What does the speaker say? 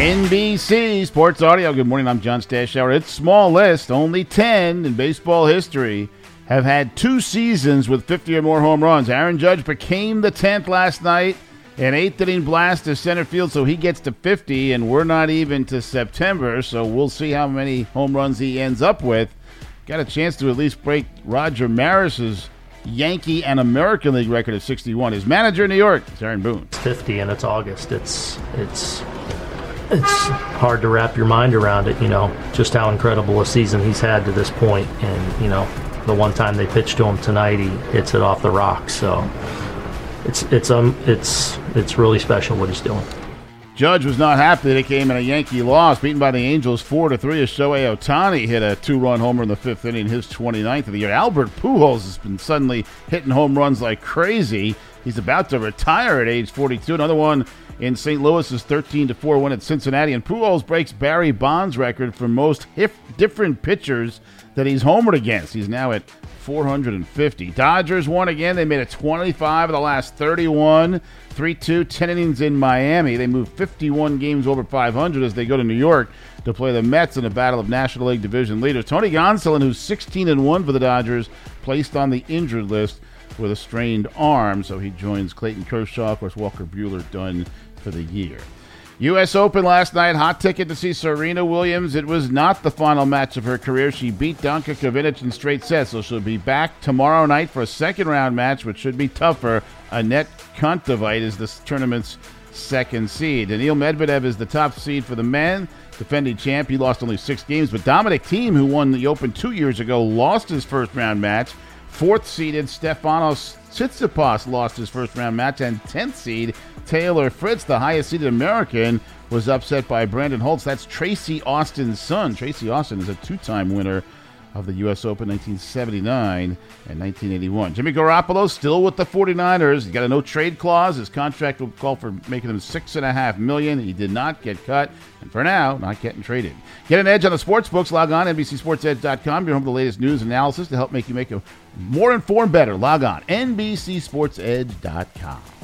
NBC Sports Audio. Good morning. I'm John Stashower. It's small list. Only 10 in baseball history have had two seasons with 50 or more home runs. Aaron Judge became the 10th last night. An eighth inning blast to center field, so he gets to 50, and we're not even to September, so we'll see how many home runs he ends up with. Got a chance to at least break Roger Maris's Yankee and American League record of 61. His manager in New York is Aaron Boone. It's 50 and it's August. It's it's it's hard to wrap your mind around it, you know, just how incredible a season he's had to this point. And, you know, the one time they pitched to him tonight, he hits it off the rock. So it's it's um it's it's really special what he's doing. Judge was not happy that it came in a Yankee loss, beaten by the Angels four to three. As Shohei Ohtani hit a two-run homer in the fifth inning, his 29th of the year. Albert Pujols has been suddenly hitting home runs like crazy. He's about to retire at age 42. Another one in St. Louis is 13 to 4 win at Cincinnati, and Pujols breaks Barry Bonds' record for most hif- different pitchers that he's homered against. He's now at 450. Dodgers won again. They made it 25 of the last 31. 3 2, 10 innings in Miami. They move 51 games over 500 as they go to New York to play the Mets in a battle of National League division leaders. Tony Gonsolin, who's 16 and 1 for the Dodgers, placed on the injured list with a strained arm, so he joins Clayton Kershaw. Of course, Walker Buehler done for the year. U.S. Open last night. Hot ticket to see Serena Williams. It was not the final match of her career. She beat Danka Kovinic in straight sets, so she'll be back tomorrow night for a second round match, which should be tougher. Anett Kontaveit is this tournament's second seed. Daniil Medvedev is the top seed for the men. Defending champ, he lost only six games, but Dominic Thiem, who won the Open two years ago, lost his first round match. Fourth seeded Stefanos Tsitsipas lost his first round match, and 10th seed Taylor Fritz, the highest seeded American, was upset by Brandon Holt. That's Tracy Austin's son. Tracy Austin is a two time winner of the U.S. Open 1979 and 1981. Jimmy Garoppolo still with the 49ers. He got a no trade clause. His contract will call for making him six and a half million. He did not get cut, and for now, not getting traded. Get an edge on the sports books. Log on NBCSportsEdge.com. You're home with the latest news analysis to help make you make a more informed, better. Log on NBCSportsEdge.com.